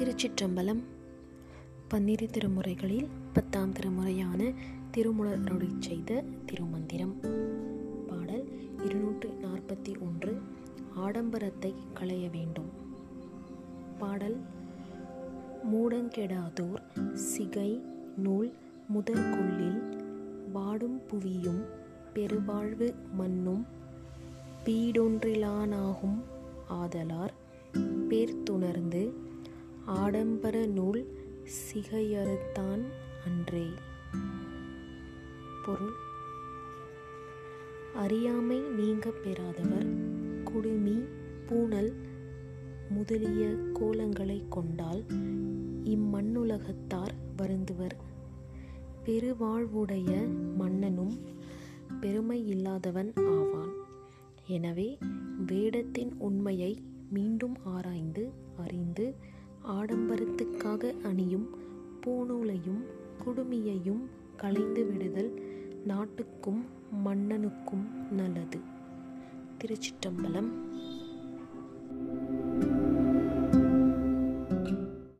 திருச்சிற்றம்பலம். பன்னிரு திருமுறைகளில் பத்தாம் திருமுறையான திருமுறருளி செய்த திருமந்திரம். பாடல் இருநூற்று நாற்பத்தி ஒன்று ஆடம்பரத்தை களைய வேண்டும். பாடல் மூடங்கெடாதோர் சிகை நூல் முதற்கொள்ளில் வாடும் புவியும் பெருவாழ்வு மண்ணும் பீடொன்றிலானாகும் ஆதலார் பேர்த்துணர்ந்து ஆடம்பர நூல் சிகையறுத்தான் அன்றே. பொருள். அறியாமை நீங்க பெறாதவர் குடுமி பூணல் முதலிய கோலங்களை கொண்டால் இம்மண்ணுலகத்தார் வருந்துவர். பெருவாழ்வுடைய மன்னனும் பெருமை இல்லாதவன் ஆவான். எனவே வேடத்தின் உண்மையை மீண்டும் ஆராய்ந்து அறிந்து ஆடம்பரத்துக்காக அணியும் பூணூலையும் குடுமியையும் களைந்து விடுதல் நாட்டுக்கும் மன்னனுக்கும் நல்லது. திருச்சிற்றம்பலம்